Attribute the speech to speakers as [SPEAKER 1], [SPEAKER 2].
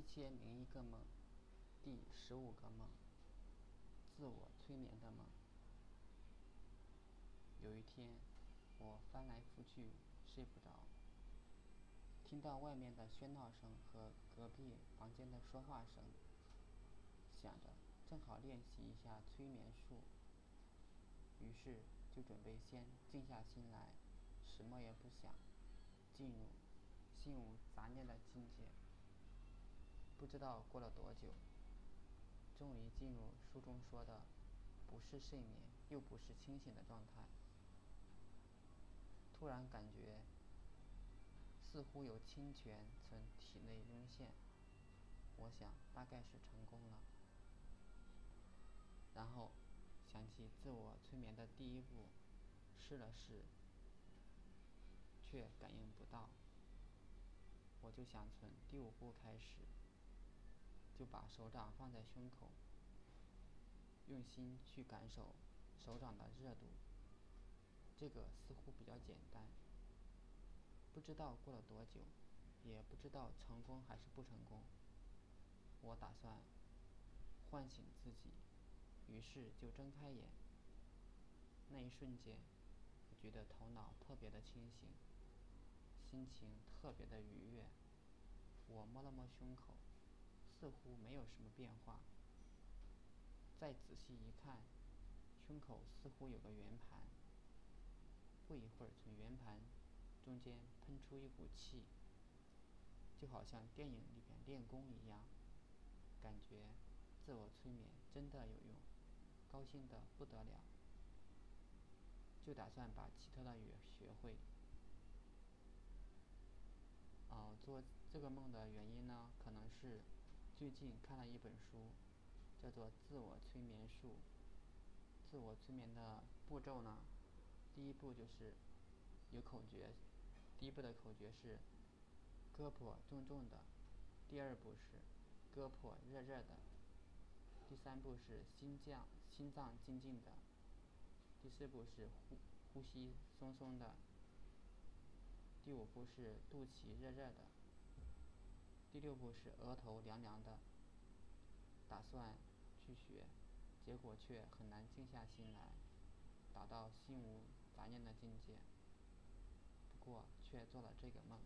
[SPEAKER 1] 一千零一个梦，第十五个梦，自我催眠的梦。有一天，我翻来覆去睡不着，听到外面的喧闹声和隔壁房间的说话声，想着正好练习一下催眠术，于是就准备先静下心来，什么也不想，进入心无杂念的境界。不知道过了多久，终于进入书中说的不是睡眠又不是清醒的状态。突然感觉似乎有清泉从体内涌现，我想大概是成功了。然后想起自我催眠的第一步，试了试，却感应不到。我就想从第五步开始，就把手掌放在胸口，用心去感受手掌的热度。这个似乎比较简单。不知道过了多久，也不知道成功还是不成功。我打算唤醒自己，于是就睁开眼。那一瞬间，我觉得头脑特别的清醒，心情特别的愉悦。我摸了摸胸口，似乎没有什么变化。再仔细一看，胸口似乎有个圆盘。不一会儿，从圆盘中间喷出一股气，就好像电影里面练功一样，感觉自我催眠真的有用，高兴的不得了。就打算把其他的也学会。哦，做这个梦的原因呢，可能是最近看了一本书，叫做《自我催眠术》。自我催眠的步骤呢，第一步就是有口诀，第一步的口诀是胳膊重重的，第二步是胳膊热热的，第三步是心降心脏静静的，第四步是呼呼吸松松的。第五步是肚脐热热的，第六步是额头凉凉的。打算去学，结果却很难静下心来，达到心无杂念的境界。不过却做了这个梦。